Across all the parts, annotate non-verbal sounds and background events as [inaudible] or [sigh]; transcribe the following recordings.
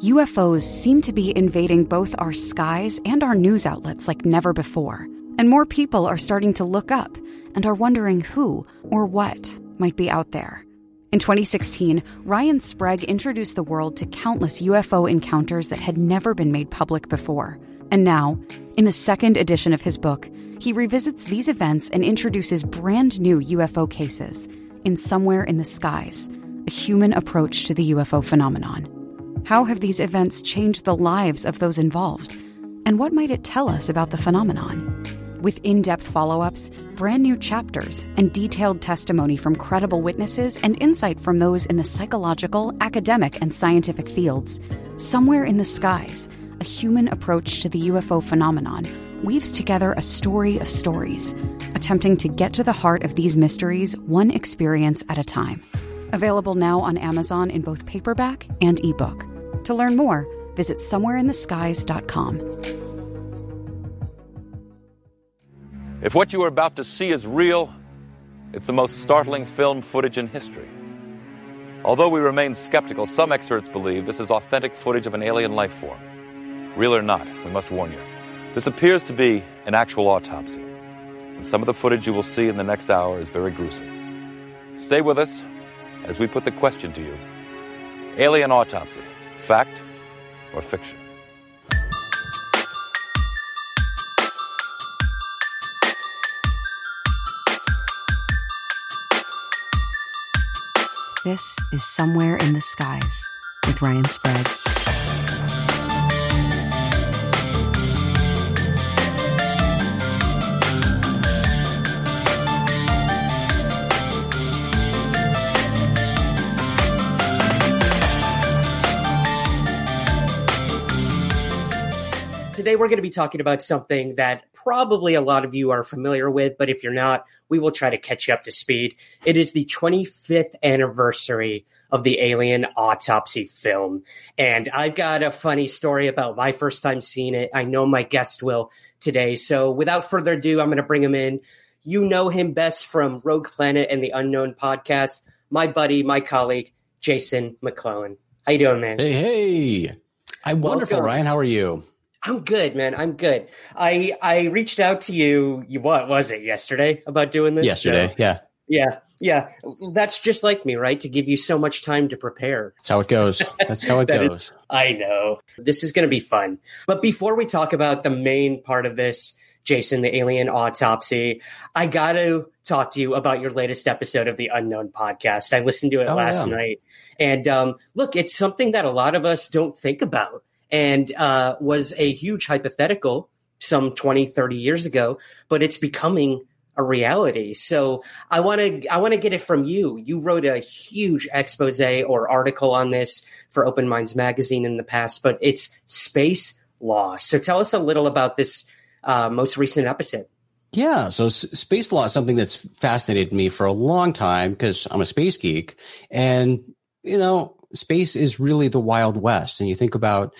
UFOs seem to be invading both our skies and our news outlets like never before. And more people are starting to look up and are wondering who or what might be out there. In 2016, Ryan Sprague introduced the world to countless UFO encounters that had never been made public before. And now, in the second edition of his book, he revisits these events and introduces brand new UFO cases in Somewhere in the Skies, a human approach to the UFO phenomenon. How have these events changed the lives of those involved? And what might it tell us about the phenomenon? With in depth follow ups, brand new chapters, and detailed testimony from credible witnesses and insight from those in the psychological, academic, and scientific fields, Somewhere in the Skies, a human approach to the UFO phenomenon, weaves together a story of stories, attempting to get to the heart of these mysteries one experience at a time. Available now on Amazon in both paperback and ebook. To learn more, visit somewhereintheskies.com. If what you are about to see is real, it's the most startling film footage in history. Although we remain skeptical, some experts believe this is authentic footage of an alien life form. Real or not, we must warn you. This appears to be an actual autopsy. And some of the footage you will see in the next hour is very gruesome. Stay with us as we put the question to you Alien autopsy, fact or fiction? This is Somewhere in the Skies with Ryan Sprague. Today, we're going to be talking about something that probably a lot of you are familiar with, but if you're not, we will try to catch you up to speed. It is the 25th anniversary of the Alien Autopsy film. And I've got a funny story about my first time seeing it. I know my guest will today. So without further ado, I'm going to bring him in. You know him best from Rogue Planet and the Unknown podcast. My buddy, my colleague, Jason McClellan. How you doing, man? Hey, hey. I'm wonderful, Ryan. How are you? I'm good, man. I'm good. I I reached out to you. You what was it yesterday about doing this? Yesterday, So- yeah. yeah, yeah. That's just like me, right? To give you so much time to prepare. That's how it goes. That's how it [laughs] That is- goes. I know. This is going to be fun. But before we talk about the main part of this, Jason, the alien autopsy, I got to talk to you about your latest episode of the Unknown podcast. I listened to it Oh, last yeah. night. And um, look, it's something that a lot of us don't think about and uh, was a huge hypothetical some 20, 30 years ago, but it's becoming a reality. So I want to I want to get it from you. You wrote a huge expose or article on this for Open Minds magazine in the past, but it's space law. So tell us a little about this uh, most recent episode. Yeah. So s- space law is something that's fascinated me for a long time because I'm a space geek. And, you know, space is really the Wild West. And you think about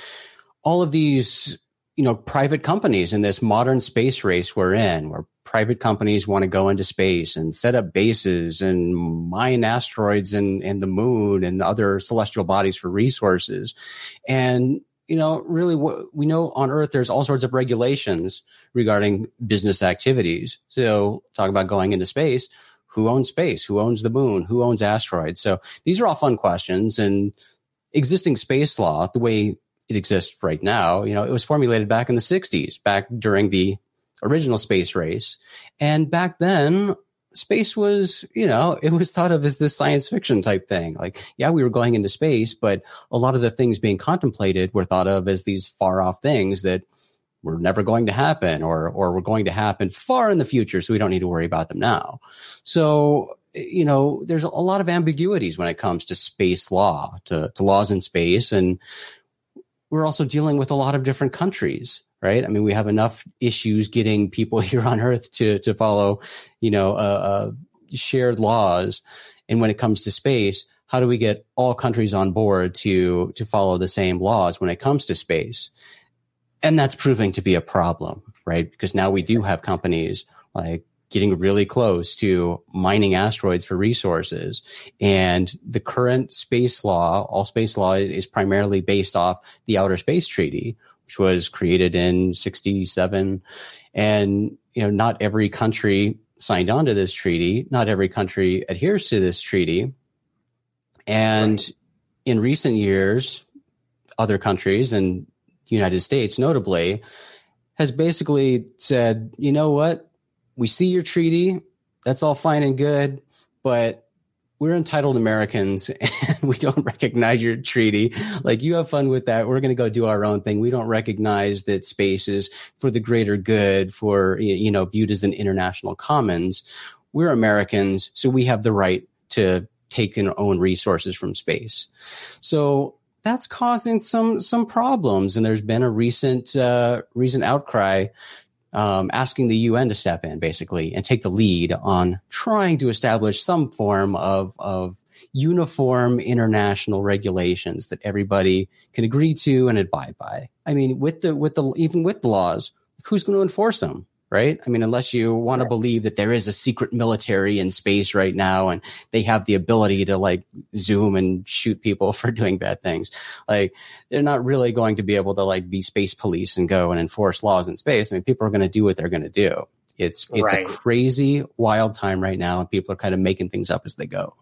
all of these, you know, private companies in this modern space race we're in, where private companies want to go into space and set up bases and mine asteroids and, and the moon and other celestial bodies for resources. And, you know, really what we know on Earth, there's all sorts of regulations regarding business activities. So talk about going into space. Who owns space? Who owns the moon? Who owns asteroids? So these are all fun questions and existing space law, the way it exists right now, you know, it was formulated back in the 60s, back during the original space race. And back then, space was, you know, it was thought of as this science fiction type thing. Like, yeah, we were going into space, but a lot of the things being contemplated were thought of as these far off things that were never going to happen or or were going to happen far in the future so we don't need to worry about them now. So you know, there's a lot of ambiguities when it comes to space law, to, to laws in space. And we're also dealing with a lot of different countries, right? I mean, we have enough issues getting people [laughs] here on Earth to, to follow, you know, uh, uh, shared laws. And when it comes to space, how do we get all countries on board to, to follow the same laws when it comes to space? And that's proving to be a problem, right? Because now we do have companies like getting really close to mining asteroids for resources. And the current space law, all space law is primarily based off the Outer Space Treaty, which was created in 67. And, you know, not every country signed on to this treaty. Not every country adheres to this treaty. And right. in recent years, other countries and United States notably has basically said, you know what? we see your treaty. That's all fine and good, but we're entitled Americans [laughs] and we don't recognize your treaty. Like you have fun with that. We're going to go do our own thing. We don't recognize that space is for the greater good, for, you know, viewed as an international commons. We're Americans, so we have the right to take in our own resources from space. So that's causing some some problems, and there's been a recent uh, recent outcry um, asking the UN to step in basically and take the lead on trying to establish some form of, of uniform international regulations that everybody can agree to and abide by. I mean, with the, with the, even with the laws, who's going to enforce them? Right? I mean, unless you want to believe that there is a secret military in space right now and they have the ability to like zoom and shoot people [laughs] for doing bad things. Like they're not really going to be able to like be space police and go and enforce laws in space. I mean, people are going to do what they're going to do. It's it's right. a crazy wild time right now and people are kind of making things up as they go.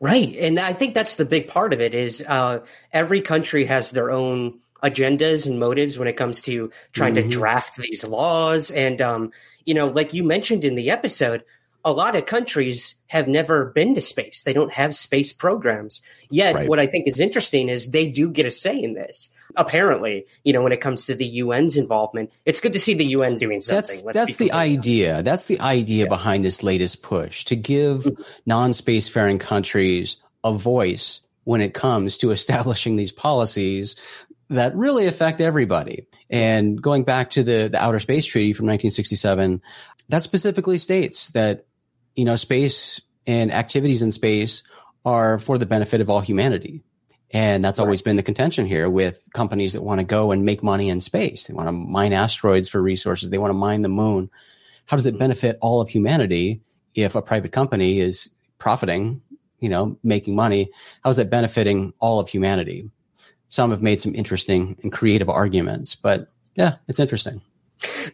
Right. And I think that's the big part of it is uh, every country has their own agendas and motives when it comes to trying mm-hmm. to draft these laws. And, um, you know, like you mentioned in the episode, a lot of countries have never been to space. They don't have space programs. Yet, right. what I think is interesting is they do get a say in this. Apparently, you know, when it comes to the UN's involvement, it's good to see the UN doing something. That's, that's the idea. That's the idea yeah. behind this latest push to give mm-hmm. non spacefaring countries a voice when it comes to [laughs] establishing these policies that really affect everybody. And going back to the, the Outer Space Treaty from 1967, that specifically states that, you know, space and activities in space are for the benefit of all humanity. And that's right. always been the contention here with companies that want to go and make money in space. They want to mine asteroids for resources. They want to mine the moon. How does it mm-hmm. benefit all of humanity if a private company is profiting, you know, making money? How is that benefiting all of humanity? Some have made some interesting and creative arguments, but yeah, it's interesting.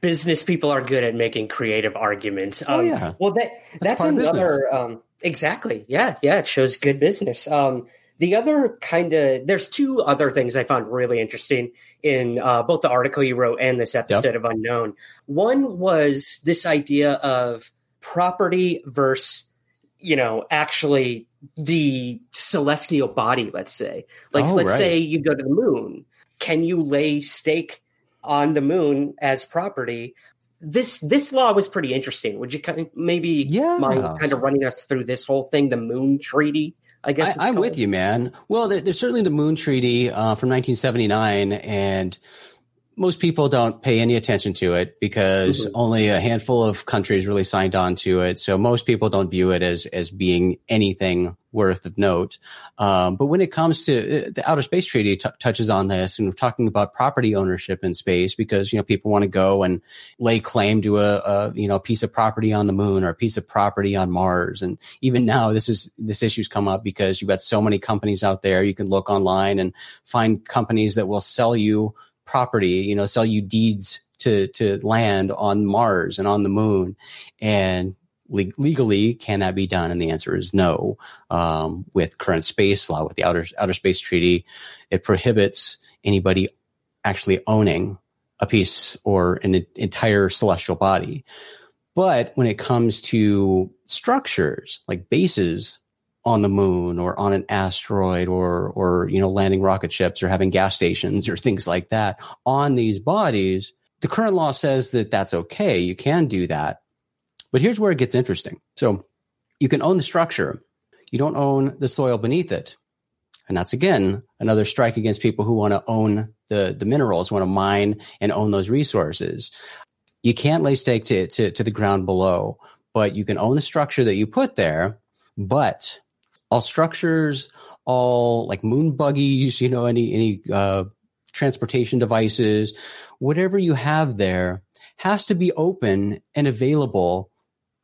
Business people are good at making creative arguments. Oh, um, oh yeah. Well, that that's, that's another um, exactly. Yeah, yeah. It shows good business. Um, the other kind of there's two other things I found really interesting in uh, both the article you wrote and this episode yep. of Unknown. One was this idea of property versus you know actually the celestial body, let's say. Like, oh, let's right. say you go to the moon. Can you lay stake on the moon as property? This this law was pretty interesting. Would you kind of maybe yeah. mind kind of running us through this whole thing, the Moon Treaty? I guess I, am with you, man. Well, there, there's certainly the Moon Treaty uh, from 1979, and most people don't pay any attention to it because mm-hmm. only a handful of countries really signed on to it. So most people don't view it as as being anything worth of note. Um, but when it comes to uh, the Outer Space Treaty, t- touches on this, and we're talking about property ownership in space because you know people want to go and lay claim to a, a you know piece of property on the moon or a piece of property on Mars. And even now, this is this issue's come up because you've got so many companies out there. You can look online and find companies that will sell you property, you know, sell you deeds to, to land on Mars and on the moon. And le- legally, can that be done? And the answer is no. Um, with current space law, with the outer, outer space treaty, it prohibits anybody actually owning a piece or an entire celestial body. But when it comes to structures like bases on the moon or on an asteroid or or you know landing rocket ships or having gas stations or things like that on these bodies the current law says that that's okay you can do that but here's where it gets interesting so you can own the structure. You don't own the soil beneath it. And that's again another strike against people who want to own the, the minerals, want to mine and own those resources. You can't lay stake to, to, to the ground below, but you can own the structure that you put there. But all structures, all like moon buggies, you know, any, any, uh, transportation devices, whatever you have there has to be open and available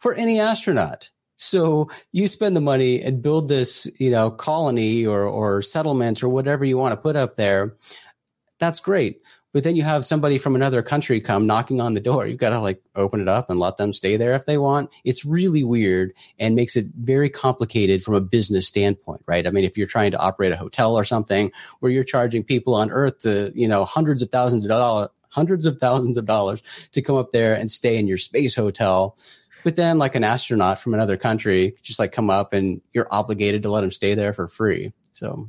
for any astronaut. So you spend the money and build this, you know, colony or or settlement or whatever you want to put up there. That's great. But then you have somebody from another country come knocking on the door. You've got to like open it up and let them stay there if they want. It's really weird and makes it very complicated from a business standpoint, right? I mean, if you're trying to operate a hotel or something where you're charging people on Earth to, you know, hundreds of thousands of dollars, hundreds of thousands of dollars to come up there and stay in your space hotel, but then, like an astronaut from another country, just like come up and you're obligated to let them stay there for free. So,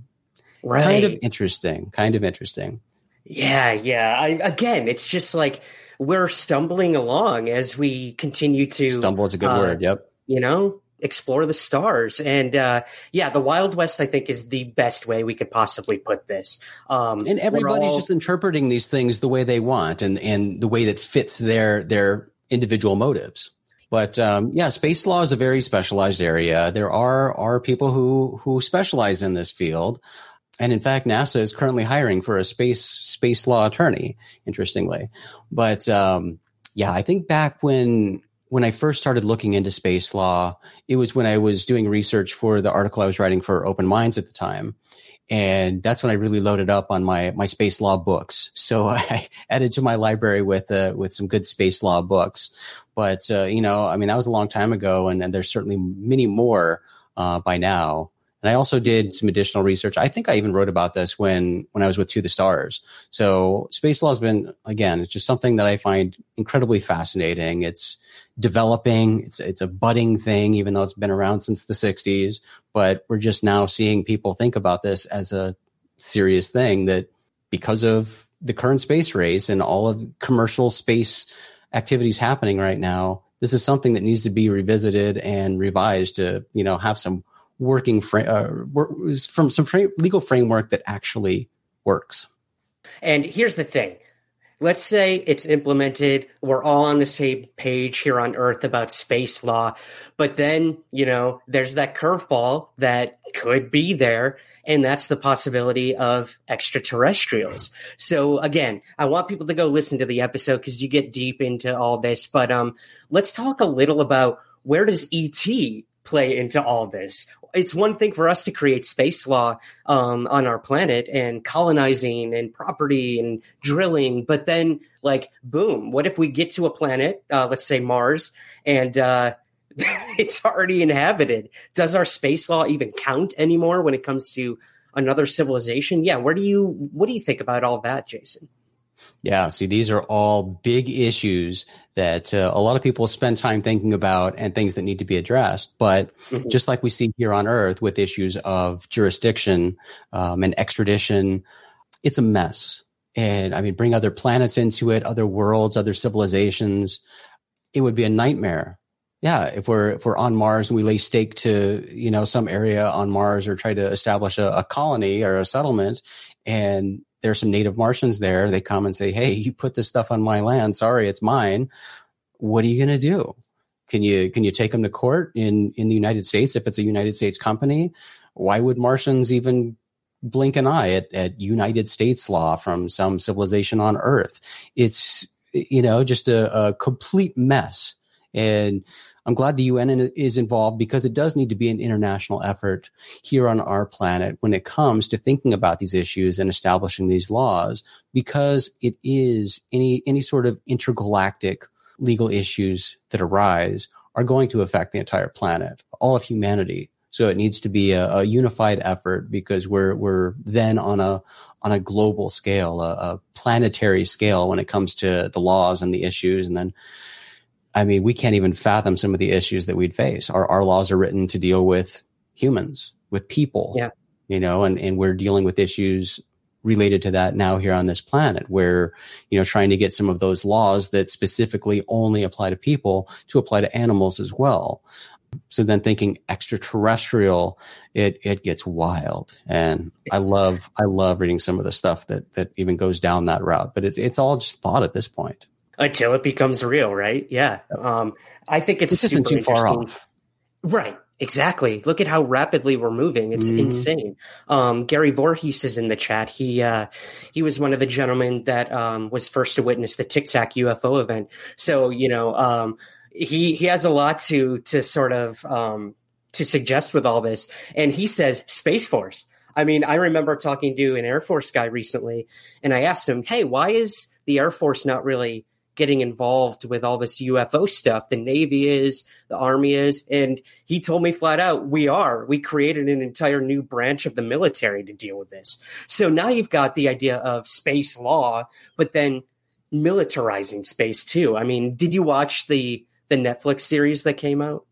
right. kind of interesting. Kind of interesting. Yeah, yeah. I, again, it's just like we're stumbling along as we continue to stumble is a good uh, word. Yep. You know, explore the stars and uh yeah the wild west i think is the best way we could possibly put this um and everybody's all... just interpreting these things the way they want and and the way that fits their their individual motives but um, yeah, space law is a very specialized area. There are are people who who specialize in this field, and in fact, NASA is currently hiring for a space space law attorney. Interestingly, but um, yeah, I think back when when I first started looking into space law, it was when I was doing research for the article I was writing for Open Minds at the time. And that's when I really loaded up on my, my space law books. So [laughs] I added to my library with, uh, with some good space law books. But, uh, you know, I mean, that was a long time ago and, and there's certainly many more, uh, by now. And I also did some additional research. I think I even wrote about this when, when I was with To the Stars. So space law has been, again, it's just something that I find incredibly fascinating. It's developing. It's, it's a budding thing, even though it's been around since the sixties, but we're just now seeing people think about this as a serious thing that because of the current space race and all of commercial space activities happening right now, this is something that needs to be revisited and revised to, you know, have some working uh, from some frame, legal framework that actually works. And here's the thing. Let's say it's implemented. We're all on the same page here on Earth about space law. But then, you know, there's that curveball that could be there. And that's the possibility of extraterrestrials. So again, I want people to go listen to the episode because you get deep into all this. But um, let's talk a little about where does ET play into all this? it's one thing for us to create space law um, on our planet and colonizing and property and drilling, but then like boom, what if we get to a planet, uh, let's say Mars, and uh, [laughs] it's already inhabited? Does our space law even count anymore when it comes to another civilization? Yeah, where do you what do you think about all that, Jason? Yeah, see, these are all big issues that uh, a lot of people spend time thinking about and things that need to be addressed. But mm-hmm. just like we see here on Earth with issues of jurisdiction um, and extradition, it's a mess. And I mean, bring other planets into it, other worlds, other civilizations. It would be a nightmare. Yeah, if we're if we're on Mars and we lay stake to you know some area on Mars or try to establish a, a colony or a settlement, and there's some native Martians there. They come and say, Hey, you put this stuff on my land. Sorry, it's mine. What are you going to do? Can you, can you take them to court in, in the United States if it's a United States company? Why would Martians even blink an eye at, at United States law from some civilization on Earth? It's, you know, just a, a complete mess. And I'm glad the UN is involved because it does need to be an international effort here on our planet when it comes to thinking about these issues and establishing these laws because it is any any sort of intergalactic legal issues that arise are going to affect the entire planet, all of humanity. So it needs to be a, a unified effort because we're we're then on a on a global scale, a, a planetary scale when it comes to the laws and the issues, and then I mean, we can't even fathom some of the issues that we'd face. Our, our laws are written to deal with humans, with people, yeah. you know, and, and we're dealing with issues related to that now here on this planet where, you know, trying to get some of those laws that specifically only apply to people to apply to animals as well. So then thinking extraterrestrial, it it gets wild. And I love I love reading some of the stuff that that even goes down that route. But it's it's all just thought at this point. Until it becomes real, right? Yeah. Um, I think it's This super too far interesting. off. Right. Exactly. Look at how rapidly we're moving. It's Mhm. insane. Um, Gary Voorhis is in the chat. He uh, he was one of the gentlemen that um, was first to witness the Tic Tac UFO event. So you know, um, he he has a lot to to sort of um, to suggest with all this. And he says Space Force. I mean, I remember talking to an Air Force guy recently, and I asked him, "Hey, why is the Air Force not really getting involved with all this UFO stuff? The Navy is, the Army is." And he told me flat out, "We are. We created an entire new branch of the military to deal with this." So now you've got the idea of space law, but then militarizing space too. I mean, did you watch the the Netflix series that came out?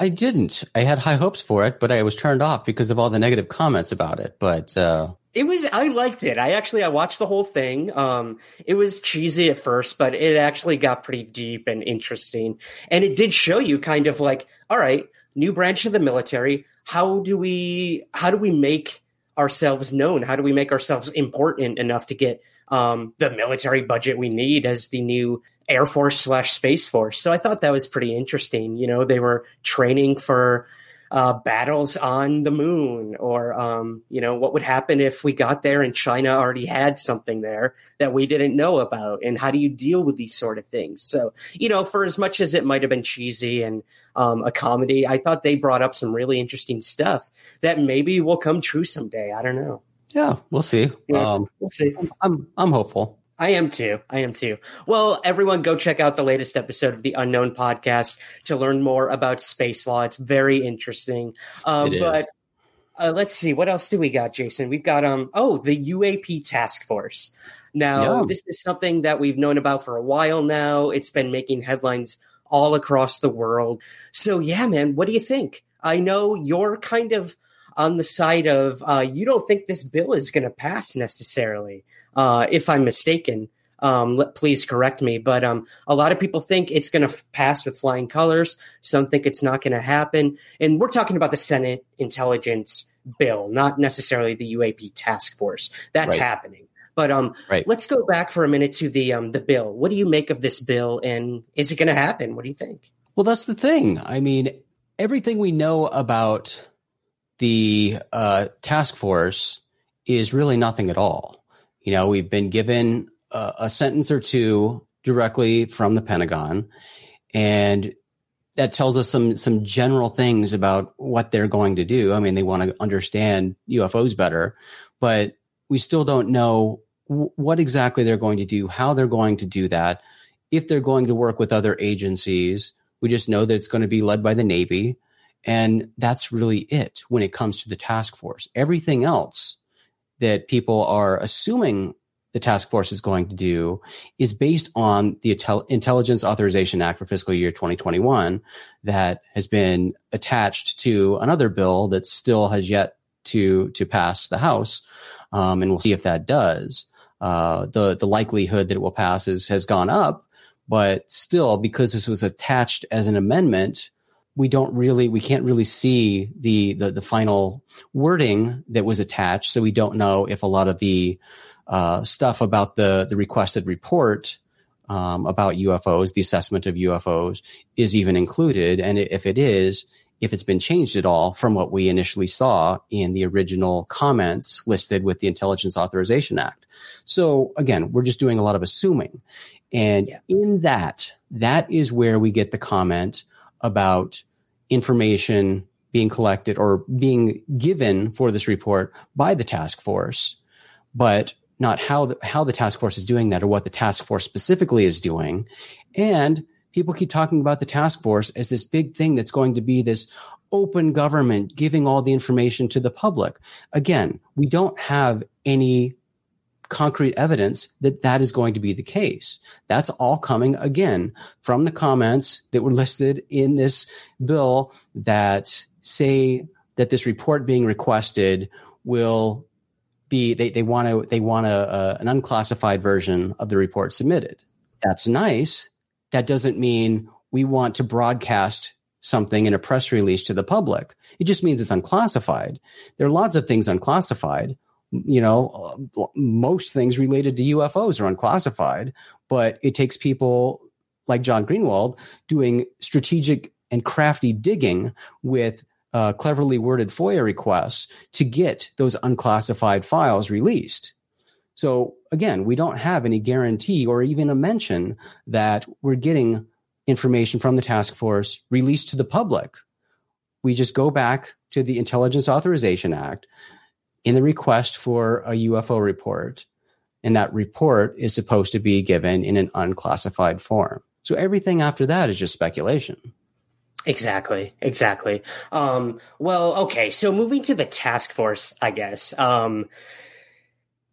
I didn't. I had high hopes for it, but I was turned off because of all the negative comments about it. But uh, It was I liked it. I actually I watched the whole thing. Um it was cheesy at first, but it actually got pretty deep and interesting. And it did show you kind of like, all right, new branch of the military, how do we how do we make ourselves known? How do we make ourselves important enough to get um the military budget we need as the new Air Force slash Space Force? So I thought that was pretty interesting. You know, they were training for uh, battles on the moon, or um, you know, what would happen if we got there and China already had something there that we didn't know about, and how do you deal with these sort of things? So, you know, for as much as it might have been cheesy and um, a comedy, I thought they brought up some really interesting stuff that maybe will come true someday. I don't know. yeah, we'll see. Yeah. Um, We'll see. I'm I'm hopeful. I am too. I am too. Well, everyone go check out the latest episode of the Unknown podcast to learn more about space law. It's very interesting. Um, It but uh, let's see. What else do we got, Jason? We've got, um, oh, the UAP task force. Now, Yeah. this is something that we've known about for a while now. It's been making headlines all across the world. So, yeah, man, what do you think? I know you're kind of on the side of uh, you don't think this bill is going to pass necessarily uh, if I'm mistaken. Um, let, please correct me. But um, a lot of people think it's going to f- pass with flying colors. Some think it's not going to happen. And we're talking about the Senate intelligence bill, not necessarily the UAP task force. That's Right. happening. But um, Right. let's go back for a minute to the um, the bill. What do you make of this bill, and is it going to happen? What do you think? Well, that's the thing. I mean, everything we know about the uh, task force is really nothing at all. You know, we've been given a, a sentence or two directly from the Pentagon, and that tells us some some general things about what they're going to do. I mean, they want to understand UFOs better, but we still don't know what exactly they're going to do, how they're going to do that, if they're going to work with other agencies. We just know that it's going to be led by the Navy. And that's really it when it comes to the task force. Everything else that people are assuming the task force is going to do is based on the Intel- Intelligence Authorization Act for fiscal year 2021 that has been attached to another bill that still has yet to to pass the House, um, and we'll see if that does. Uh, the the likelihood that it will pass is, has gone up, but still, because this was attached as an amendment, we don't really we can't really see the the, the final wording that was attached, so we don't know if a lot of the uh, stuff about the the requested report um, about UFOs, the assessment of UFOs, is even included, and if it is, if it's been changed at all from what we initially saw in the original comments listed with the Intelligence Authorization Act. So again, we're just doing a lot of assuming, and in that, that is where we get the comment about information being collected or being given for this report by the task force, but not how the, how the task force is doing that or what the task force specifically is doing. And people keep talking about the task force as this big thing that's going to be this open government giving all the information to the public. Again, we don't have any concrete evidence that that is going to be the case. That's all coming again from the comments that were listed in this bill that say that this report being requested will be they, they want to they want a, an unclassified version of the report submitted. That's nice. That doesn't mean we want to broadcast something in a press release to the public. It just means it's unclassified. There are lots of things unclassified. You know, most things related to UFOs are unclassified, but it takes people like John Greenewald doing strategic and crafty digging with uh, cleverly worded FOIA requests to get those unclassified files released. So again, we don't have any guarantee or even a mention that we're getting information from the task force released to the public. We just go back to the Intelligence Authorization Act in the request for a UFO report, and that report is supposed to be given in an unclassified form. So everything after that is just speculation. Exactly, exactly. Um, well, okay. So moving to the task force, I guess. Um,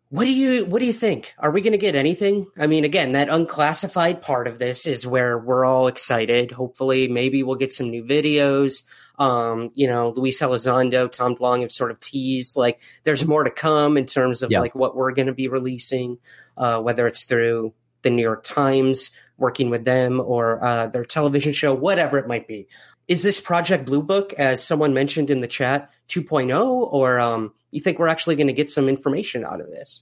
what do you what do you think? Are we going to get anything? I mean, again, that unclassified part of this is where we're all excited. Hopefully, maybe we'll get some new videos. Um, you know, Luis Elizondo, Tom DeLonge have sort of teased like there's more to come in terms of yeah. like what we're going to be releasing, uh, whether it's through the New York Times working with them or uh, their television show, whatever it might be. Is this Project Blue Book, as someone mentioned in the chat, 2.0, or um, you think we're actually going to get some information out of this?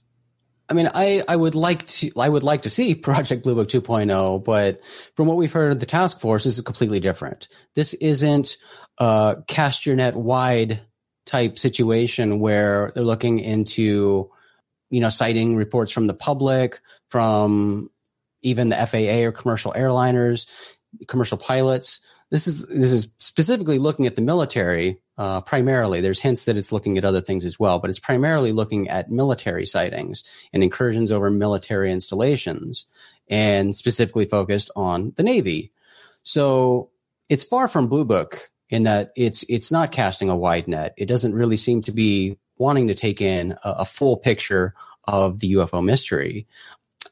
I mean, I, I would like to I would like to see [laughs] Project Blue Book 2.0, but from what we've heard of the task force, this is completely different. This isn't a cast your net wide type situation where they're looking into, you know, sighting reports from the public, from even the FAA or commercial airliners, commercial pilots. This is this is specifically looking at the military uh, primarily. There's hints that it's looking at other things as well, but it's primarily looking at military sightings and incursions over military installations, and specifically focused on the Navy. So it's far from Blue Book in that it's it's not casting a wide net. It doesn't really seem to be wanting to take in a, a full picture of the UFO mystery.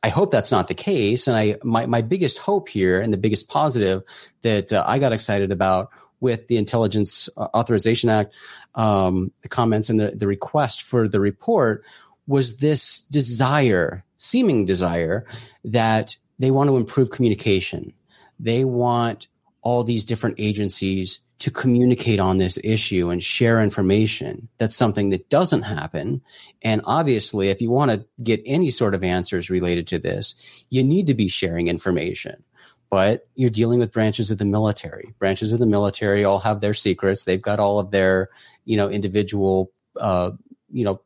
I hope that's not the case. And I, my, my biggest hope here and the biggest positive that uh, I got excited about with the Intelligence uh, Authorization Act, um, the comments and the, the request for the report was this desire, seeming desire, that they want to improve communication. They want all these different agencies to communicate on this issue and share information. That's something that doesn't happen. And obviously, if you want to get any sort of answers related to this, you need to be sharing information. But you're dealing with branches of the military. Branches of the military all have their secrets. They've got all of their, you know, individual, uh, you know,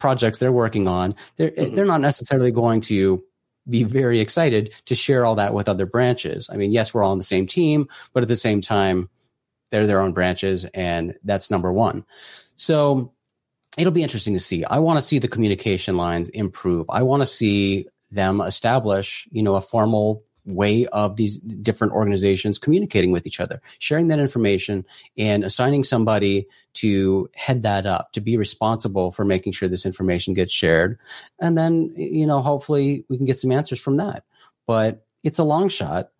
projects they're working on. They're mm-hmm. they're not necessarily going to be very excited to share all that with other branches. I mean, yes, we're all on the same team, but at the same time, they're their own branches, and that's number one. So it'll be interesting to see. I want to see the communication lines improve. I want to see them establish, you know, a formal way of these different organizations communicating with each other, sharing that information and assigning somebody to head that up, to be responsible for making sure this information gets shared. And then, you know, hopefully we can get some answers from that. But it's a long shot.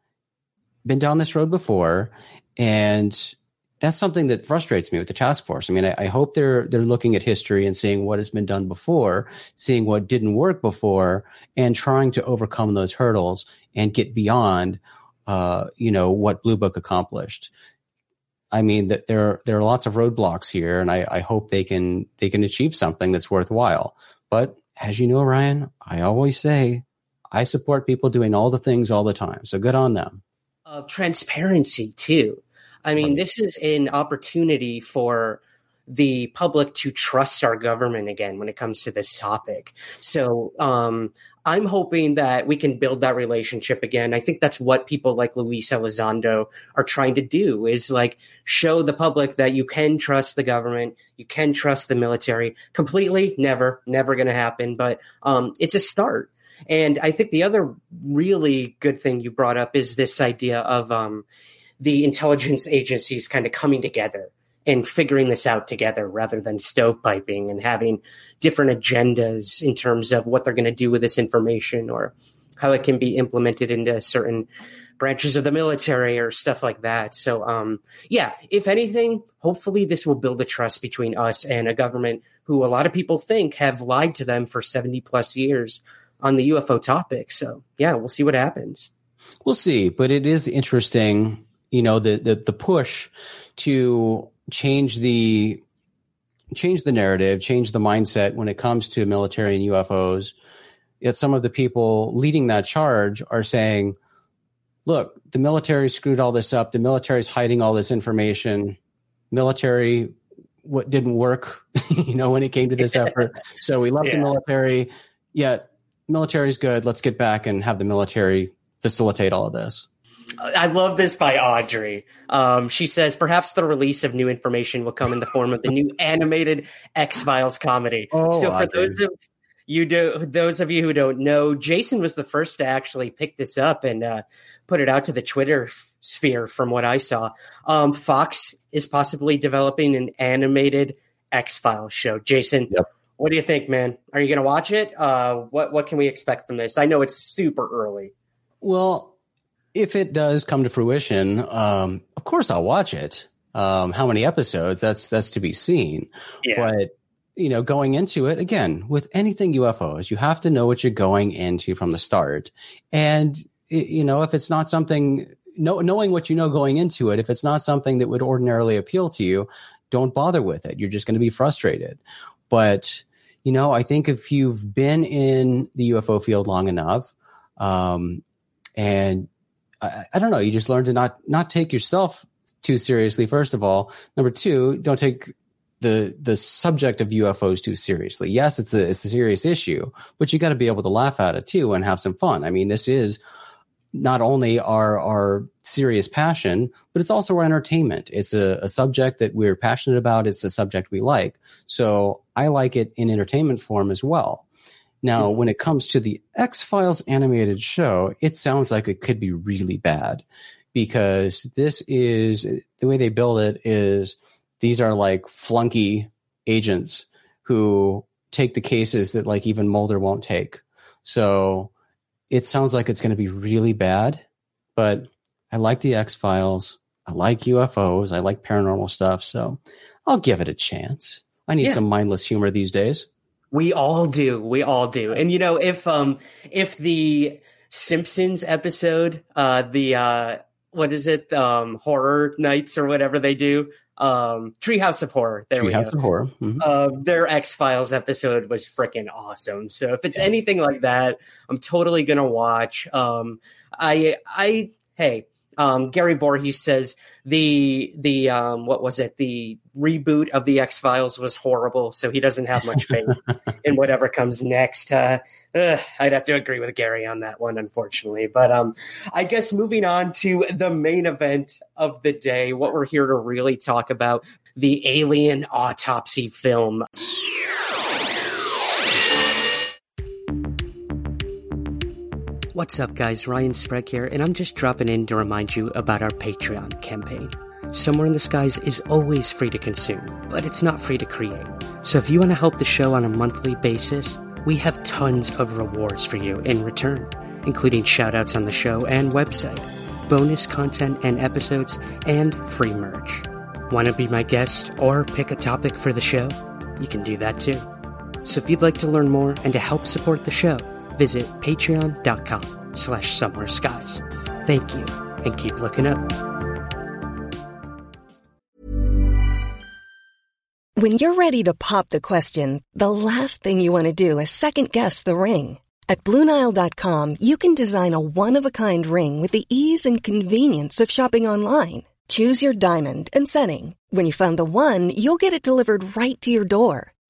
Been down this road before. And that's something that frustrates me with the task force. I mean, I, I, hope they're they're looking at history and seeing what has been done before, seeing what didn't work before, and trying to overcome those hurdles and get beyond, uh, you know, what Blue Book accomplished. I mean, that there there are lots of roadblocks here, and I, I hope they can they can achieve something that's worthwhile. But as you know, Ryan, I always say I support people doing all the things all the time. So good on them. Of transparency too I mean, this is an opportunity for the public to trust our government again when it comes to this topic. So, um, I'm hoping that we can build that relationship again. I think that's what people like Luis Elizondo are trying to do is like show the public that you can trust the government, you can trust the military. Completely, never, never going to happen, but um, it's a start. And I think the other really good thing you brought up is this idea of um, the intelligence agencies kind of coming together and figuring this out together rather than stovepiping and having different agendas in terms of what they're going to do with this information or how it can be implemented into certain branches of the military or stuff like that. So, um, yeah, if anything, hopefully this will build a trust between us and a government who a lot of people think have lied to them for 70 plus years on the UFO topic. So, yeah, we'll see what happens. We'll see, but it is interesting you know the the, the push to change the change the narrative, change the mindset when it comes to military and UFOs. Yet some of the people leading that charge are saying, look, the military screwed all this up. The military is hiding all this information. Military what didn't work, [laughs] you know, when it came to this [laughs] effort. So we left yeah. the military. Yet military is good. Let's get back and have the military facilitate all of this. I love this by Audrey. Um, she says perhaps the release of new information will come in the form of the new [laughs] animated X Files comedy. Oh, so for Audrey. those of you do those of you who don't know, Jason was the first to actually pick this up and uh, put it out to the Twitter sphere. From what I saw, um, Fox is possibly developing an animated X Files show. Jason, yep. What do you think, man? Are you going to watch it? Uh, what what can we expect from this? I know it's super early. Well, if it does come to fruition, um, of course I'll watch it. Um, how many episodes? That's that's to be seen. Yeah. But you know, going into it again with anything UFOs, you have to know what you're going into from the start. And you know, if it's not something, know, knowing what you know going into it, if it's not something that would ordinarily appeal to you, don't bother with it. You're just going to be frustrated. But you know, I think if you've been in the UFO field long enough, um, and I, I don't know. You just learn to not not take yourself too seriously. First of all, number two, don't take the the subject of UFOs too seriously. Yes, it's a it's a serious issue, but you got to be able to laugh at it too and have some fun. I mean, this is not only our our serious passion, but it's also our entertainment. It's a, a subject that we're passionate about. It's a subject we like. So I like it in entertainment form as well. Now, hmm. when it comes to the X Files animated show, it sounds like it could be really bad because this is the way they build it is these are like flunky agents who take the cases that like even Mulder won't take. So it sounds like it's going to be really bad, but I like the X Files. I like UFOs. I like paranormal stuff. So I'll give it a chance. I need yeah. some mindless humor these days. We all do. We all do. And you know, if um if the Simpsons episode, uh the uh what is it? Um horror nights or whatever they do. Um Treehouse of Horror. There Treehouse of Horror. Mm-hmm. Uh, their X Files episode was freaking awesome. So if it's yeah. anything like that, I'm totally gonna watch. Um I I hey, um Gary Voorhis says the the um, what was it the reboot of the X Files was horrible, so he doesn't have much faith [laughs] in whatever comes next. Uh, uh, I'd have to agree with Gary on that one, unfortunately. But um, I guess moving on to the main event of the day, what we're here to really talk about the Alien Autopsy film. What's up, guys? Ryan Sprague here, and I'm just dropping in to remind you about our Patreon campaign. Somewhere in the Skies is always free to consume, but it's not free to create. So if you want to help the show on a monthly basis, we have tons of rewards for you in return, including shoutouts on the show and website, bonus content and episodes, and free merch. Want to be my guest or pick a topic for the show? You can do that too. So if you'd like to learn more and to help support the show, visit patreon.com slash somewhere skies. Thank you, and keep looking up. When you're ready to pop the question, the last thing you want to do is second guess the ring. At Bluenile.com, you can design a one-of-a-kind ring with the ease and convenience of shopping online. Choose your diamond and setting. When you find the one, you'll get it delivered right to your door.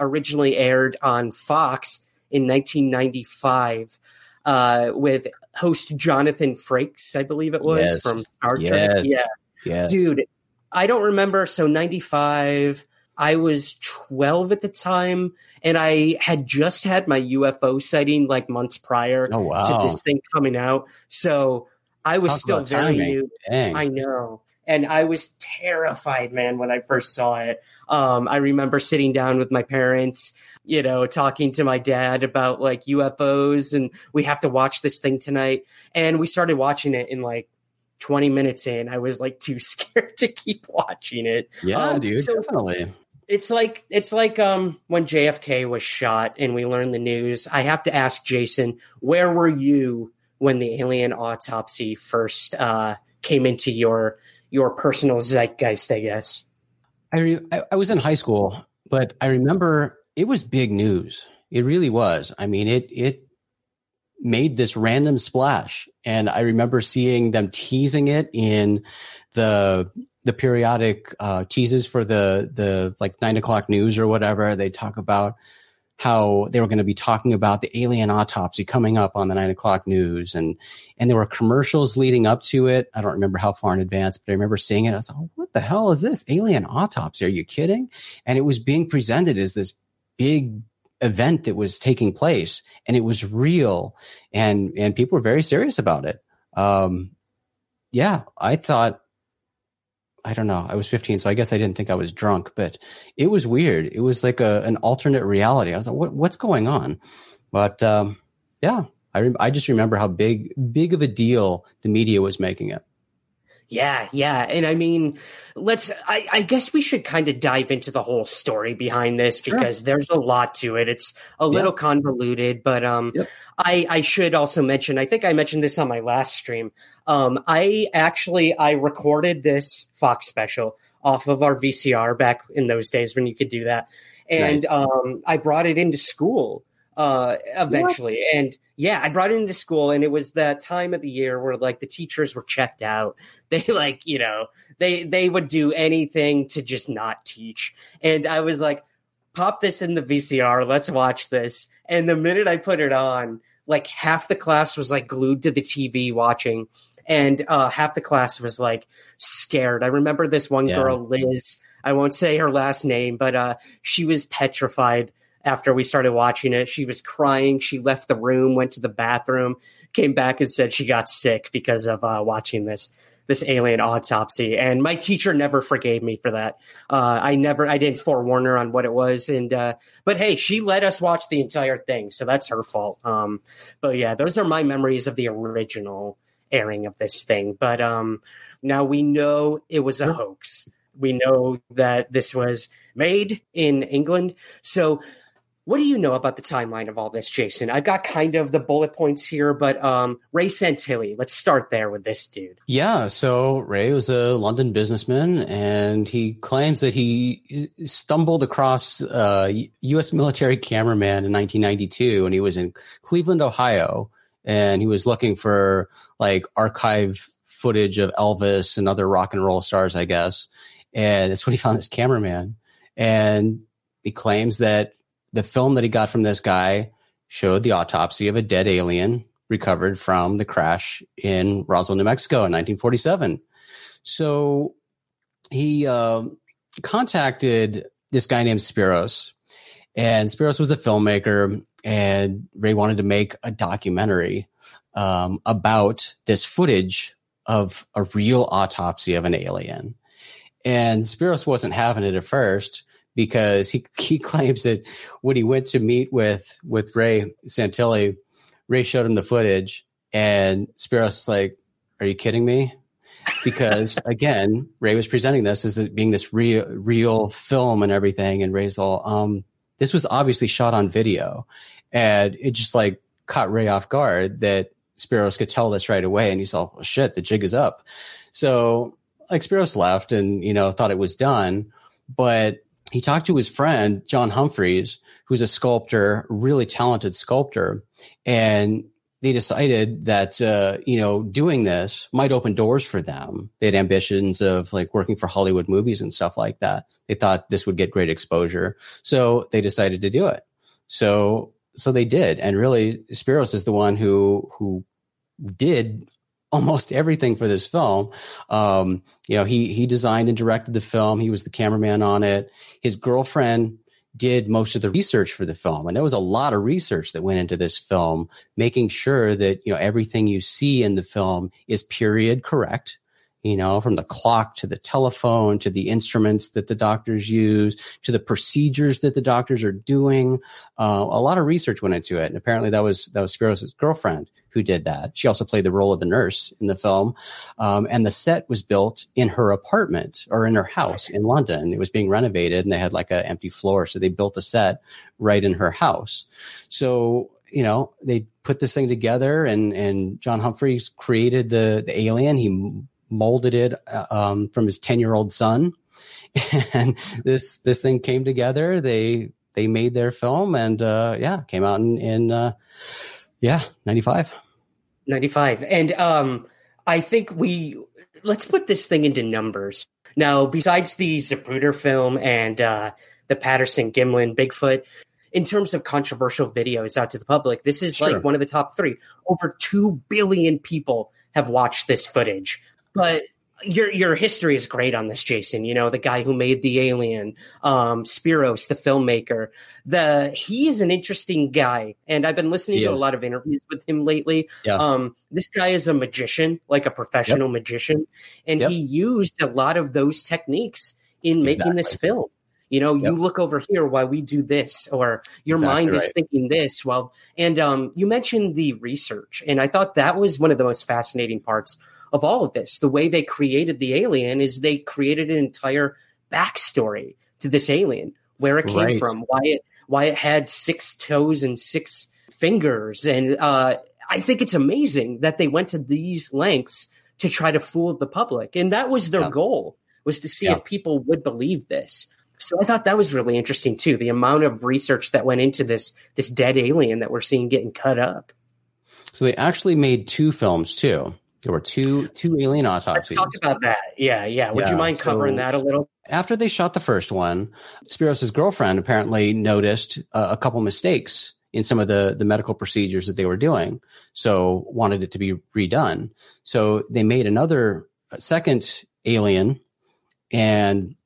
Originally aired on Fox in 1995 uh, with host Jonathan Frakes, I believe it was Yes. from Star Trek. Yes. Yeah. Yes. Dude, I don't remember. So 95, I was 12 at the time, and I had just had my UFO sighting like months prior Oh, wow. to this thing coming out. So I was Talk still very timing. new. Dang. I know. And I was terrified, man, when I first saw it. Um, I remember sitting down with my parents, you know, talking to my dad about like UFOs and we have to watch this thing tonight. And we started watching it in like 20 minutes in. I was like too [laughs] scared to keep watching it. yeah, Um, dude, so- definitely. It's like it's like um when JFK was shot and we learned the news. I have to ask Jason, where were you when the alien autopsy first uh came into your your personal zeitgeist, I guess? I, re- I was in high school, but I remember it was big news. It really was. I mean, it it made this random splash, and I remember seeing them teasing it in the the periodic uh, teases for the the like nine o'clock news or whatever. They talk about how they were going to be talking about the alien autopsy coming up on the nine o'clock news, and and there were commercials leading up to it. I don't remember how far in advance, but I remember seeing it. I was like, oh, "What the hell is this alien autopsy? Are you kidding?" And it was being presented as this big event that was taking place, and it was real, and and people were very serious about it. Um, yeah, I thought. I don't know. I was 15, so I guess I didn't think I was drunk, but it was weird. It was like a an alternate reality. I was like, "What what's going on?" But um, yeah, I rem- I just remember how big big of a deal the media was making it. Yeah, yeah. And I mean, let's, I, I guess we should kind of dive into the whole story behind this Sure. because there's a lot to it. It's a little convoluted, but, um, Yep. I, I should also mention, I think I mentioned this on my last stream. Um, I actually, I recorded this Fox special off of our VCR back in those days when you could do that. And, um, I brought it into school, uh, eventually. And yeah, I brought it into school and it was that time of the year where like the teachers were checked out. [laughs] They like you know they they would do anything to just not teach. And i was like pop this in the vcr let's watch this. And the minute i put it on like half the class was like glued to the tv watching and uh half the class was like scared. I remember this one Yeah. girl liz i won't say her last name but uh she was petrified after we started watching it. She was crying. She left the room went to the bathroom came back and said she got sick because of uh, watching this this alien autopsy. And my teacher never forgave me for that. Uh, i never i didn't forewarn her on what it was. And uh, but hey she let us watch the entire thing. So that's her fault. Um, but yeah those are my memories of the original airing of this thing. But um, now we know it was a hoax. We know that this was made in england. So what do you know about the timeline of all this, Jason? I've got kind of the bullet points here, but um, Ray Santilli, let's start there with this dude. Yeah, so Ray was a London businessman, and he claims that he stumbled across a U.S. military cameraman in 1992, and he was in Cleveland, Ohio, and he was looking for like archive footage of Elvis and other rock and roll stars, I guess. And that's when he found this cameraman, and he claims that the film that he got from this guy showed the autopsy of a dead alien recovered from the crash in Roswell, New Mexico in 1947. So he uh, contacted this guy named Spiros, and Spiros was a filmmaker, and Ray wanted to make a documentary um, about this footage of a real autopsy of an alien. And Spiros wasn't having it at first because he he [laughs] claims that when he went to meet with with Ray Santilli, Ray showed him the footage, and Spiros was like, "Are you kidding me?" because [laughs] again, Ray was presenting this as being this real real film and everything, and Ray's all, um, this was obviously shot on video, and it just like caught Ray off guard that Spiros could tell this right away, and he's all, well, shit, the jig is up. So like Spiros left and you know thought it was done, but he talked to his friend John Humphreys, who's a sculptor, really talented sculptor, and they decided that uh, you know doing this might open doors for them. They had ambitions of like working for Hollywood movies and stuff like that. They thought this would get great exposure, so they decided to do it. So so they did, and really, Spiros is the one who who did almost everything for this film. Um, you know, he he designed and directed the film. He was the cameraman on it. His girlfriend did most of the research for the film, and there was a lot of research that went into this film, making sure that you know everything you see in the film is period correct. You know, from the clock to the telephone to the instruments that the doctors use to the procedures that the doctors are doing. Uh, a lot of research went into it, and apparently that was that was Spiros' girlfriend who did that. She also played the role of the nurse in the film. Um, and the set was built in her apartment or in her house in London. It was being renovated and they had like an empty floor. So they built the set right in her house. So, you know, they put this thing together and, and John Humphreys created the, the alien. He molded it uh, um, from his 10 year old son. [laughs] And this, this thing came together. They, they made their film and, uh, yeah, came out in, in, uh, yeah, 95. 95. And um, I think we let's put this thing into numbers. Now, besides the Zapruder film and uh, the Patterson Gimlin Bigfoot, in terms of controversial videos out to the public, this is sure. like one of the top three. Over 2 billion people have watched this footage. But your your history is great on this, Jason. You know the guy who made the Alien, um, Spiros, the filmmaker. The he is an interesting guy, and I've been listening he to is. a lot of interviews with him lately. Yeah. Um, this guy is a magician, like a professional yep. magician, and yep. he used a lot of those techniques in making exactly. this film. You know, yep. you look over here while we do this, or your exactly mind right. is thinking this. While and um, you mentioned the research, and I thought that was one of the most fascinating parts of all of this. The way they created the alien is they created an entire backstory to this alien, where it came right. from, why it why it had six toes and six fingers, and uh, I think it's amazing that they went to these lengths to try to fool the public, and that was their yeah. goal was to see yeah. if people would believe this. So I thought that was really interesting too. The amount of research that went into this this dead alien that we're seeing getting cut up. So they actually made two films too. There were two two alien autopsies. Let's talk about that. Yeah, yeah. Would yeah, you mind covering so that a little? After they shot the first one, Spiros' girlfriend apparently noticed uh, a couple mistakes in some of the the medical procedures that they were doing, so wanted it to be redone. So they made another second alien, and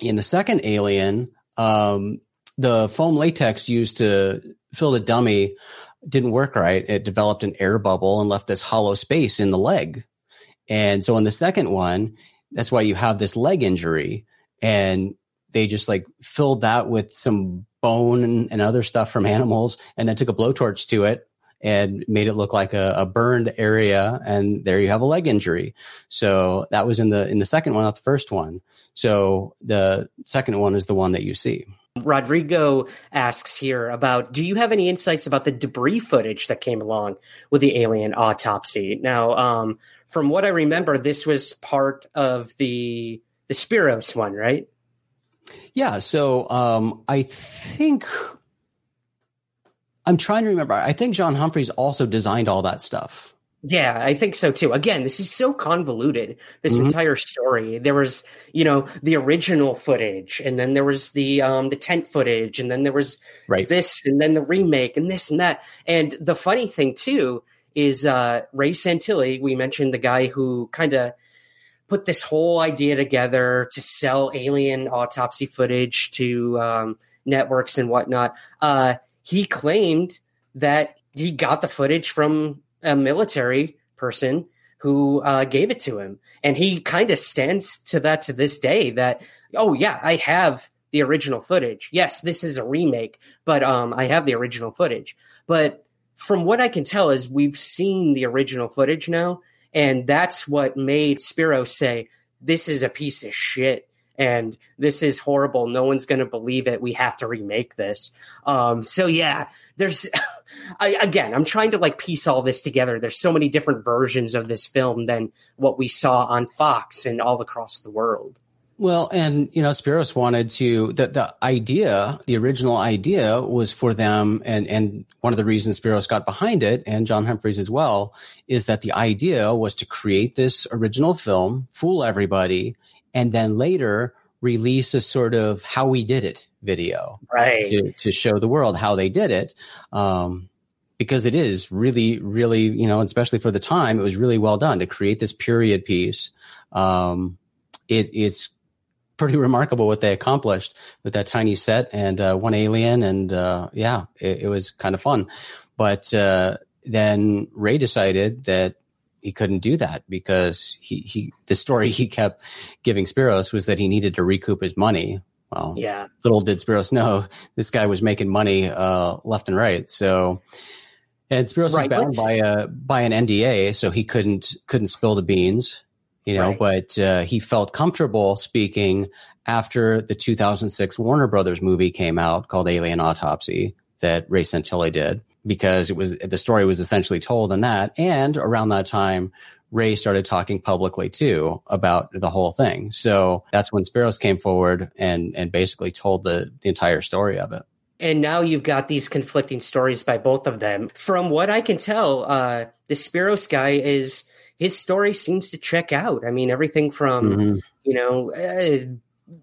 in the second alien, um, the foam latex used to fill the dummy didn't work right. It developed an air bubble and left this hollow space in the leg. And so in the second one, that's why you have this leg injury. And they just like filled that with some bone and, and other stuff from animals and then took a blowtorch to it and made it look like a, a, burned area and there you have a leg injury so that was in the in the second one not the first one so the second one is the one that you see Rodrigo asks here about Do you have any insights about the debris footage that came along with the alien autopsy? Now, um, from what I remember, this was part of the the Spiros one, right? Yeah. So um, I think I'm trying to remember. I think John Humphreys also designed all that stuff. Yeah, I think so too. Again, this is so convoluted. This mm-hmm. entire story. There was, you know, the original footage, and then there was the um the tent footage, and then there was right. this, and then the remake, and this and that. And the funny thing too is uh Ray Santilli. We mentioned the guy who kind of put this whole idea together to sell alien autopsy footage to um, networks and whatnot. Uh, he claimed that he got the footage from a military person who uh, gave it to him. And he kind of stands to that to this day that, oh, yeah, I have the original footage. Yes, this is a remake, but um, I have the original footage. But from what I can tell is we've seen the original footage now, And that's what made Spiro say, this is a piece of shit and this is horrible. No one's going to believe it. We have to remake this. Um, so yeah, there's, [laughs] I, again, I'm trying to like piece all this together. There's so many different versions of this film than what we saw on Fox and all across the world. Well, and you know, Spiros wanted to the the idea, the original idea was for them, and and one of the reasons Spiros got behind it, and John Humphreys as well, is that the idea was to create this original film, fool everybody, and then later release a sort of how we did it video, right, to to show the world how they did it. Um, because it is really, really, you know, especially for the time, it was really well done to create this period piece. Um, it, it's pretty [laughs] remarkable what they accomplished with that tiny set and uh, one alien, and uh, yeah, it, it, was kind of fun. But uh, then Ray decided that he couldn't do that because he, he the story [laughs] he kept giving Spiros was that he needed to recoup his money. Well, yeah. Little did Spiros know [laughs] this guy was making money uh, left and right. So, and Spiros right, was bound by a by an NDA, so he couldn't couldn't spill the beans you know, right. but uh, he felt comfortable speaking after the 2006 Warner Brothers movie came out called Alien Autopsy that Ray Santilli did because it was the story was essentially told in that and around that time Ray started talking publicly too about the whole thing. So that's when Spiros came forward and and basically told the the entire story of it. And now you've got these conflicting stories by both of them. From what I can tell, uh, the Spiros guy is his story seems to check out. I mean, everything from mm-hmm. you know uh,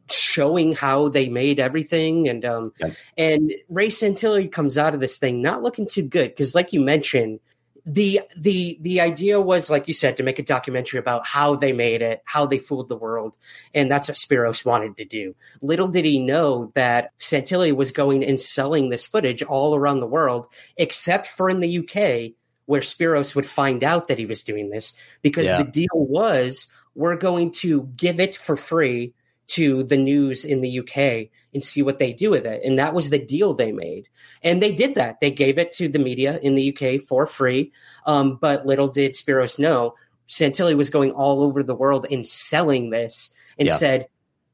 showing how they made everything, and um, yep. and Ray Santilli comes out of this thing not looking too good because, like you mentioned, the the the idea was like you said to make a documentary about how they made it how they fooled the world and that's what spiros wanted to do little did he know that santilli was going and selling this footage all around the world except for in the uk where Spiros would find out that he was doing this because yeah. the deal was we're going to give it for free to the news in the UK and see what they do with it. And that was the deal they made. And they did that. They gave it to the media in the UK for free. Um, but little did Spiros know, Santilli was going all over the world and selling this and yeah. said,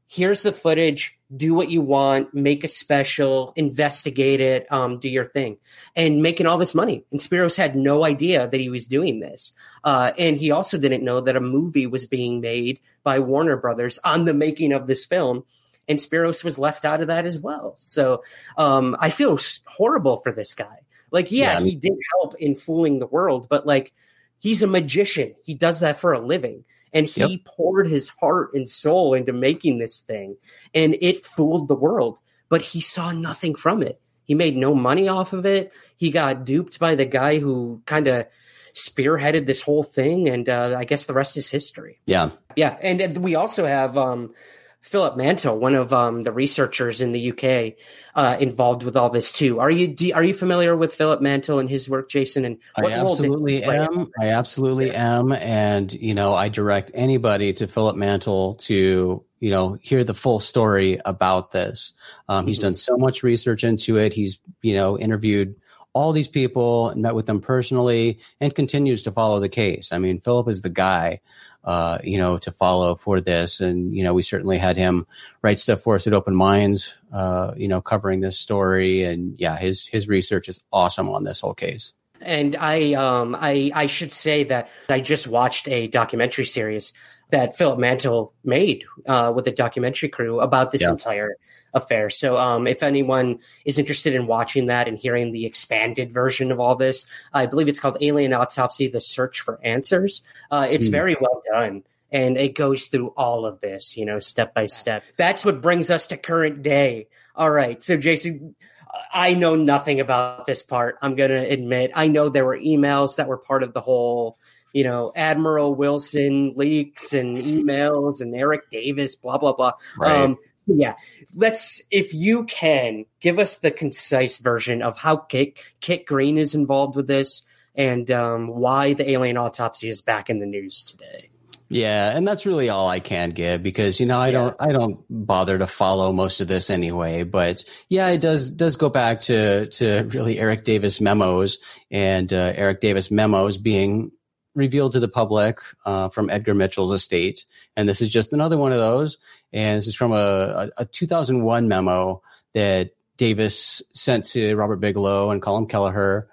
here's the footage. Do what you want. Make a special. Investigate it. Um, do your thing. And making all this money. And spiros had no idea that he was doing this. Uh, and he also didn't know that a movie was being made by warner brothers on the making of this film. And spiros was left out of that as well. So um, i feel horrible for this guy. Like yeah, yeah. he did help in fooling the world but like he's a magician. He does that for a living and he yep. poured his heart and soul into making this thing and it fooled the world. But he saw nothing from it. He made no money off of it. He got duped by the guy who kind of spearheaded this whole thing and uh, i guess the rest is history. Yeah. Yeah and we also have um, Philip Mantle, one of um, the researchers in the UK, uh, involved with all this too. Are you do, are you familiar with Philip Mantle and his work, Jason? And I absolutely am. I absolutely yeah. am, and you know, I direct anybody to Philip Mantle to you know hear the full story about this. Um, mm-hmm. He's done so much research into it. He's you know interviewed all these people, met with them personally, and continues to follow the case. I mean, Philip is the guy uh, you know, to follow for this. And, you know, we certainly had him write stuff for us at Open Minds, uh, you know, covering this story. And yeah, his, his research is awesome on this whole case. And I, um, I, I should say that I just watched a documentary series that Philip Mantle made uh, with a documentary crew about this yeah. entire affair. So, um, if anyone is interested in watching that and hearing the expanded version of all this, I believe it's called Alien Autopsy: The Search for Answers. Uh, it's mm. very well done. And it goes through all of this, you know, step by step. That's what brings us to current day. All right. So, Jason, I know nothing about this part. I'm going to admit. I know there were emails that were part of the whole, you know, Admiral Wilson leaks and emails and Eric Davis, blah, blah, blah. Right. Um, yeah, let's if you can give us the concise version of how Kit, Kit Green is involved with this and um, why the alien autopsy is back in the news today. Yeah, and that's really all I can give because you know I yeah. don't I don't bother to follow most of this anyway. But yeah, it does does go back to to really Eric Davis memos and uh, Eric Davis memos being revealed to the public uh, from Edgar Mitchell's estate, and this is just another one of those. And this is from a, a, a 2001 memo that Davis sent to Robert Bigelow and Colm Kelleher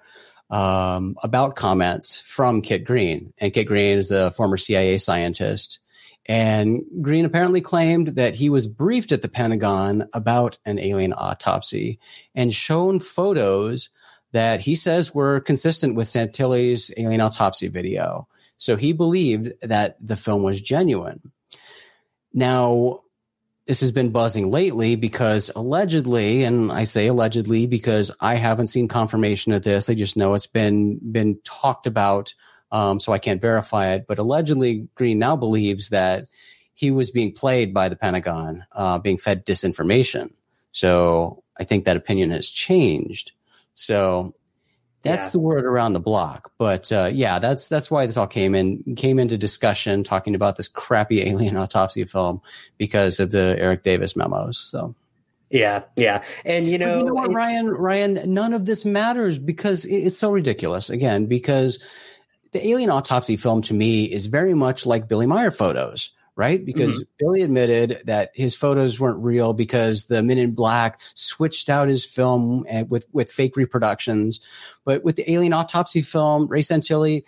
um, about comments from Kit Green. And Kit Green is a former CIA scientist. And Green apparently claimed that he was briefed at the Pentagon about an alien autopsy and shown photos that he says were consistent with Santilli's alien autopsy video. So he believed that the film was genuine. Now, this has been buzzing lately because allegedly, and I say allegedly because I haven't seen confirmation of this. I just know it's been been talked about, um, so I can't verify it. But allegedly, Green now believes that he was being played by the Pentagon, uh, being fed disinformation. So I think that opinion has changed. So that's yeah. the word around the block. But uh, yeah, that's that's why this all came in came into discussion talking about this crappy [laughs] alien autopsy film because of the Eric Davis memos. So yeah, yeah, and you know, you know what, Ryan, Ryan, none of this matters because it's so ridiculous. Again, because the alien autopsy film to me is very much like Billy Meier photos right? Because mm-hmm. Billy admitted that his photos weren't real because the Men in Black switched out his film eh, with with fake reproductions. But with the Alien Autopsy film, Ray Santilli,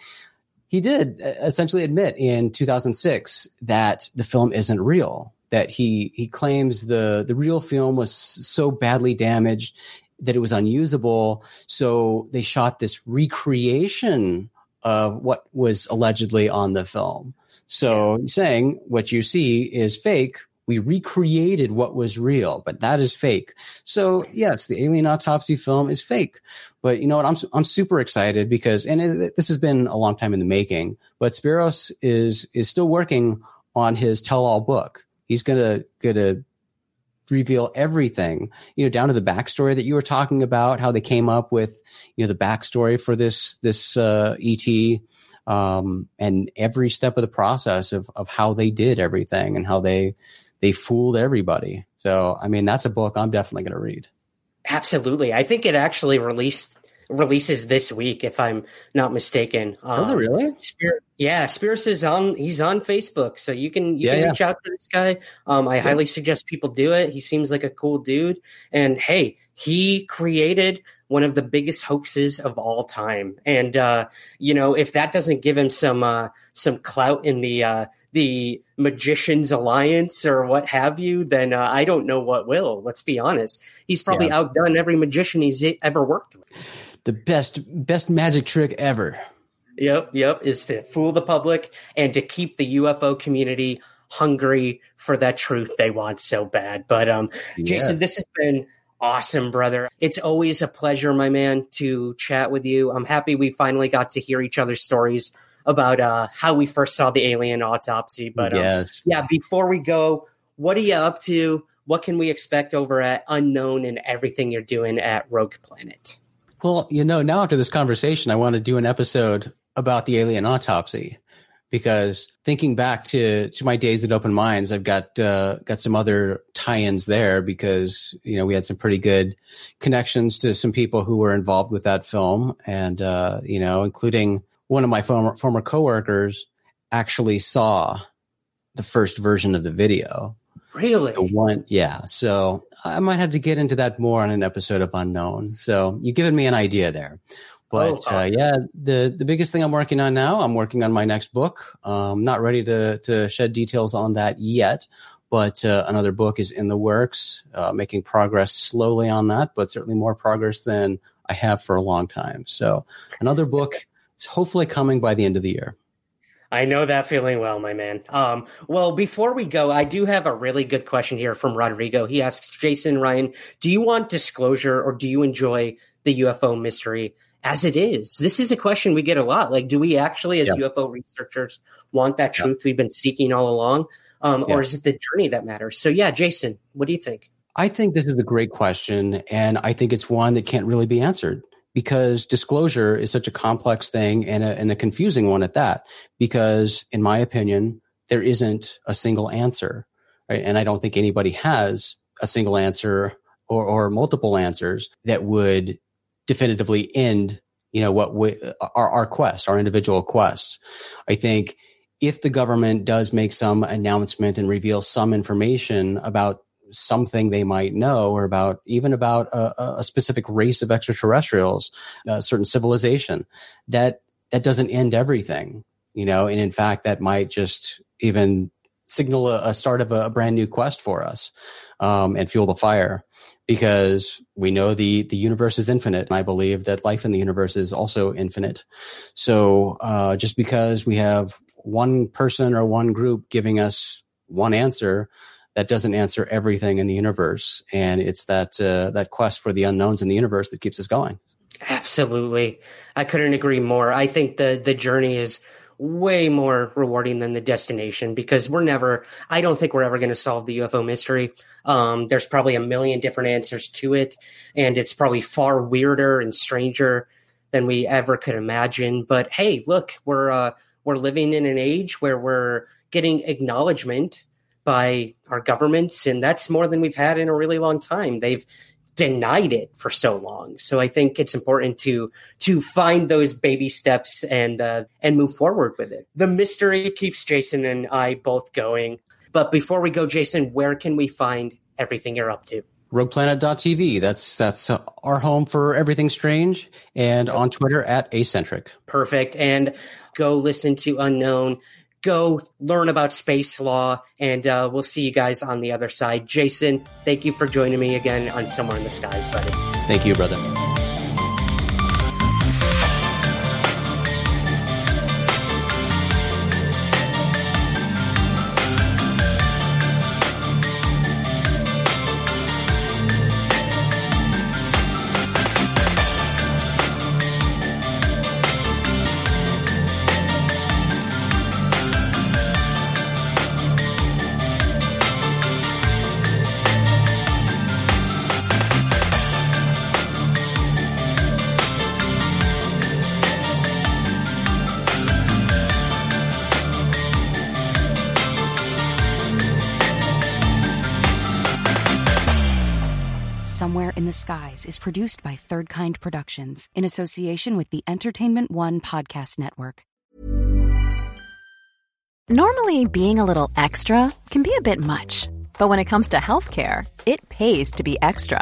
he did eh, essentially admit in 2006 that the film isn't real. That he he claims the the real film was so badly damaged that it was unusable. So they shot this recreation of what was allegedly on the film. So saying what you see is fake. We recreated what was real, but that is fake. So yes, the alien autopsy film is fake. But you know what? I'm I'm super excited because, and it, this has been a long time in the making. But Spiros is is still working on his tell-all book. He's gonna gonna reveal everything, you know, down to the backstory that you were talking about, how they came up with, you know, the backstory for this this uh, ET um, and every step of the process of, of how they did everything and how they they fooled everybody. So, I mean, that's a book I'm definitely going to read. Absolutely, I think it actually released releases this week, if I'm not mistaken. Um, oh, really? Yeah, Spyros is on. He's on Facebook, so you can you yeah, can yeah. reach out to this guy. Um, I yeah. highly suggest people do it. He seems like a cool dude, and hey, he created one of the biggest hoaxes of all time. And uh, you know, if that doesn't give him some uh, some clout in the uh, the Magicians Alliance or what have you, then uh, I don't know what will. Let's be honest. He's probably yeah. outdone every magician he's ever worked with. The best best magic trick ever. Yep, yep, is to fool the public and to keep the UFO community hungry for that truth they want so bad. But um, Jason, this has been awesome, brother. It's always a pleasure, my man, to chat with you. I'm happy we finally got to hear each other's stories about uh, how we first saw the alien autopsy. But um, yes. yeah, before we go, what are you up to? What can we expect over at Unknown and everything you're doing at Rogue Planet? Well, you know, now after this conversation, I want to do an episode about the alien autopsy because thinking back to to my days at Open Minds, I've got uh, got some other tie-ins there because you know we had some pretty good connections to some people who were involved with that film, and uh, you know, including one of my former former coworkers actually saw the first version of the video. Really? The one, yeah. So I might have to get into that more on an episode of Unknown. So you've given me an idea there. But oh, uh, awesome. uh, yeah, the the biggest thing I'm working on now, I'm working on my next book. Um, not ready to to shed details on that yet, but uh, another book is in the works, uh, making progress slowly on that, but certainly more progress than I have for a long time. So another book is hopefully coming by the end of the year. I know that feeling well, my man. Um, well, before we go, I do have a really good question here from Rodrigo. He asks Jason Ryan, do you want disclosure or do you enjoy the UFO mystery? As it is? This is a question we get a lot. Like, do we actually, as yeah. UFO researchers, want that truth yeah. we've been seeking all along? Um, yeah. Or is it the journey that matters? So, yeah, Jason, what do you think? I think this is a great question. And I think it's one that can't really be answered because disclosure is such a complex thing and a, and a confusing one at that. Because, in my opinion, there isn't a single answer. Right? And I don't think anybody has a single answer or, or multiple answers that would definitively end you know what we, our our quest, our individual quests. I think if the government does make some announcement and reveal some information about something they might know or about even about a, a specific race of extraterrestrials, a certain civilization, that that doesn't end everything, you know, and in fact that might just even signal a, a start of a, a, brand new quest for us um, and fuel the fire because we know the the universe is infinite and i believe that life in the universe is also infinite. So uh, just because we have one person or one group giving us one answer that doesn't answer everything in the universe. And it's that uh, that quest for the unknowns in the universe that keeps us going. Absolutely. I couldn't agree more. I think the the journey is way more rewarding than the destination because we're never i don't think we're ever going to solve the ufo mystery. Um, there's probably a million different answers to it and it's probably far weirder and stranger than we ever could imagine. But hey look we're uh, we're living in an age where we're getting acknowledgement by our governments and that's more than we've had in a really long time. They've denied it for so long. So I think it's important to to find those baby steps and uh, and move forward with it. The mystery keeps Jason and I both going. But before we go, Jason, where can we find everything you're up to? rogueplanet.tv. That's that's uh, our home for everything strange, and on Twitter at acentric. Perfect. And go listen to Unknown go learn about space law, and uh, we'll see you guys on the other side. Jason, thank you for joining me again on Somewhere in the Skies, buddy. Thank you, brother. Skies is produced by Third Kind Productions in association with the Entertainment One Podcast Network. Normally, being a little extra can be a bit much, but when it comes to healthcare, it pays to be extra